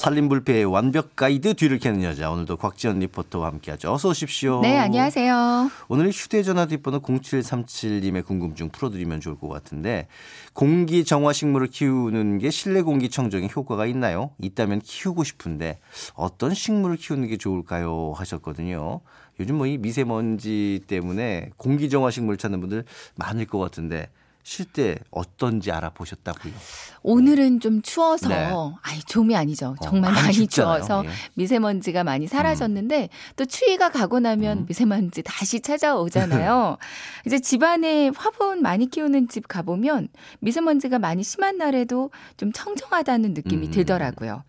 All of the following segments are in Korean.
살림불패의 완벽 가이드 뒤를 캐는 여자 오늘도 곽지연 리포터와 함께하죠. 어서 오십시오. 네, 안녕하세요. 오늘 휴대전화 뒷번호 0737님의 궁금증 풀어드리면 좋을 것 같은데 공기 정화 식물을 키우는 게 실내 공기 청정에 효과가 있나요? 있다면 키우고 싶은데 어떤 식물을 키우는 게 좋을까요? 하셨거든요. 요즘 뭐 이 미세먼지 때문에 공기 정화 식물 찾는 분들 많을 것 같은데 실제 어떤지 알아보셨다고요? 오늘은 좀 추워서 네. 아니 좀이 아니죠. 정말 어, 많이 춥잖아요. 추워서 예. 미세먼지가 많이 사라졌는데 또 추위가 가고 나면 음. 미세먼지 다시 찾아오잖아요. 이제 집안에 화분 많이 키우는 집 가보면 미세먼지가 많이 심한 날에도 좀 청정하다는 느낌이 음. 들더라고요.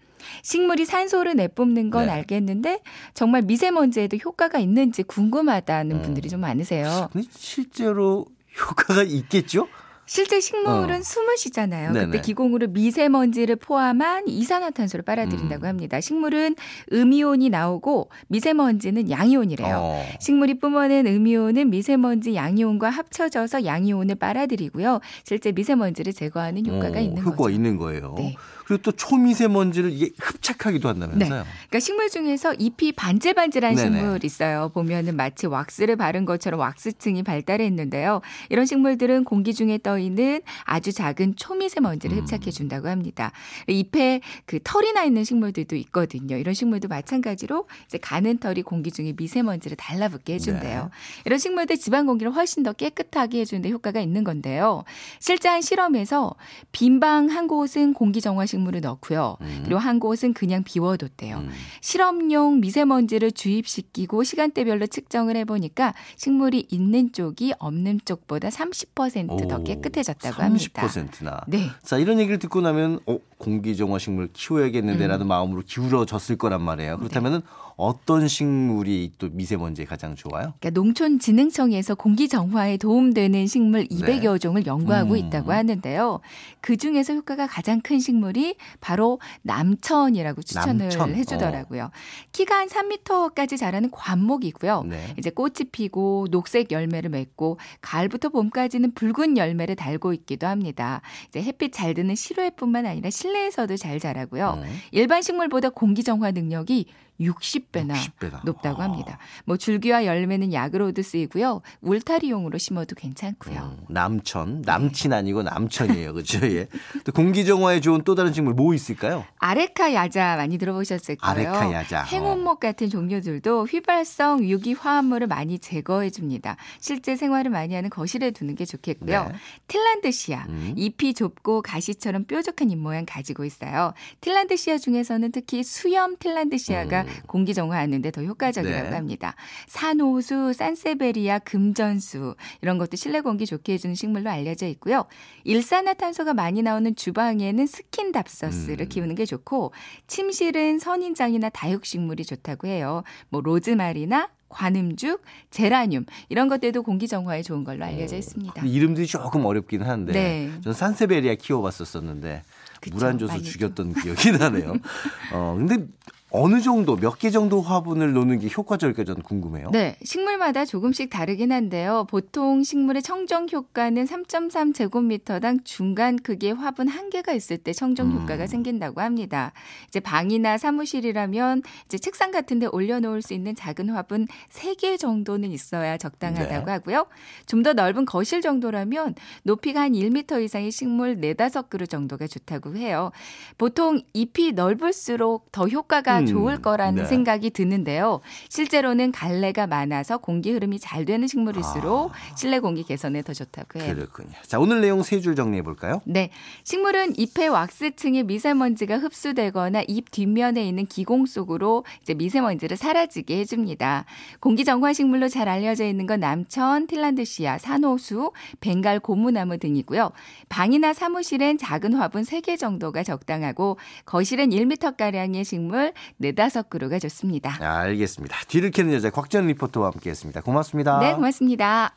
식물이 산소를 내뿜는 건 네. 알겠는데 정말 미세먼지에도 효과가 있는지 궁금하다는 음. 분들이 좀 많으세요. 실제로 효과가 있겠죠? 실제 식물은 어. 숨을 쉬잖아요. 네네. 그때 기공으로 미세먼지를 포함한 이산화탄소를 빨아들인다고 음. 합니다. 식물은 음이온이 나오고 미세먼지는 양이온이래요. 어. 식물이 뿜어낸 음이온은 미세먼지 양이온과 합쳐져서 양이온을 빨아들이고요. 실제 미세먼지를 제거하는 효과가 어, 있는 효과가 거죠. 있는 거예요. 네. 그리고 또 초미세먼지를 이게 흡착하기도 한다면서요? 그러니까 식물 중에서 잎이 반질반질한 네네. 식물 있어요. 보면은 마치 왁스를 바른 것처럼 왁스층이 발달했는데요. 이런 식물들은 공기 중에 떠 있는 아주 작은 초미세먼지를 음. 흡착해 준다고 합니다. 잎에 그 털이 나 있는 식물들도 있거든요. 이런 식물도 마찬가지로 이제 가는 털이 공기 중에 미세먼지를 달라붙게 해준대요. 네. 이런 식물들 집안 공기를 훨씬 더 깨끗하게 해주는데 효과가 있는 건데요. 실제 한 실험에서 빈방 한 곳은 공기 정화 식물을 넣고요. 음. 그리고 한 곳은 그냥 비워뒀대요. 음. 실험용 미세먼지를 주입시키고 시간대별로 측정을 해보니까 식물이 있는 쪽이 없는 쪽보다 30%더 오, 깨끗해졌다고 합니다. 30%나. 네. 자, 이런 얘기를 듣고 나면 어, 공기정화 식물 키워야겠는데라는 마음으로 기울어졌을 거란 말이에요. 그렇다면은 어떤 식물이 또 미세먼지에 가장 좋아요? 그러니까 농촌진흥청에서 공기 정화에 도움되는 식물 200여 종을 연구하고 음. 있다고 하는데요. 그 중에서 효과가 가장 큰 식물이 바로 남천이라고 추천을 남천. 해주더라고요. 키가 한 3m까지 자라는 관목이고요. 네. 이제 꽃이 피고 녹색 열매를 맺고 가을부터 봄까지는 붉은 열매를 달고 있기도 합니다. 이제 햇빛 잘 드는 실외뿐만 아니라 실내 에서도 잘 자라고요. 어, 일반 식물보다 공기 정화 능력이 60배나 60배나. 높다고 아. 합니다. 뭐 줄기와 열매는 약으로도 쓰이고요. 울타리용으로 심어도 괜찮고요. 음, 남천, 남친 아니고 남천이에요. 그렇죠? 예. 또 공기 정화에 좋은 또 다른 식물 뭐 있을까요? 아레카 야자 많이 들어보셨을 거예요. 아레카 야자. 어. 행운목 같은 종류들도 휘발성 유기 화합물을 많이 제거해 줍니다. 실제 생활을 많이 하는 거실에 두는 게 좋겠고요. 네. 틸란드시아 음. 잎이 좁고 가시처럼 뾰족한 잎 모양 가지고 있어요. 틸란드시아 중에서는 특히 수염 틸란드시아가 음. 공기 정화하는데 더 효과적이라고 네. 합니다. 산호수, 산세베리아, 금전수 이런 것도 실내 공기 좋게 해주는 식물로 알려져 있고요. 일산화탄소가 많이 나오는 주방에는 스킨답서스를 음. 키우는 게 좋고 침실은 선인장이나 다육식물이 좋다고 해요. 뭐 로즈마리나 관음죽, 제라늄 이런 것들도 공기 정화에 좋은 걸로 알려져 있습니다. 근데 이름들이 조금 어렵긴 한데 네. 전 산세베리아 키워봤었었는데 그쵸, 물안 줘서 많이 죽였던 기억이 나네요. 어 근데 어느 정도 몇 개 정도 화분을 놓는 게 효과적일까 저는 궁금해요. 네, 식물마다 조금씩 다르긴 한데요. 보통 식물의 청정 효과는 3.3 제곱미터당 중간 크기의 화분 한 개가 있을 때 청정 음. 효과가 생긴다고 합니다. 이제 방이나 사무실이라면 이제 책상 같은 데 올려놓을 수 있는 작은 화분 3개 정도는 있어야 적당하다고 네. 하고요. 좀 더 넓은 거실 정도라면 높이가 한 1m 이상의 식물 4, 5그루 정도가 좋다고 해요. 보통 잎이 넓을수록 더 효과가 음, 좋을 거라는 네. 생각이 드는데요. 실제로는 갈래가 많아서 공기 흐름이 잘 되는 식물일수록 실내 공기 개선에 더 좋다고 해요. 그렇군요. 자 오늘 내용 세 줄 정리해 볼까요? 네. 식물은 잎의 왁스층에 미세먼지가 흡수되거나 잎 뒷면에 있는 기공 속으로 이제 미세먼지를 사라지게 해 줍니다. 공기 정화 식물로 잘 알려져 있는 건 남천, 틸란드시아, 산호수, 벵갈 고무나무 등이고요. 방이나 사무실엔 작은 화분 3개 정도가 적당하고 거실엔 1m가량의 식물 4, 5그루가 좋습니다. 아, 알겠습니다. 뒤를 캐는 여자 곽전 리포터와 함께했습니다. 고맙습니다. 네, 고맙습니다.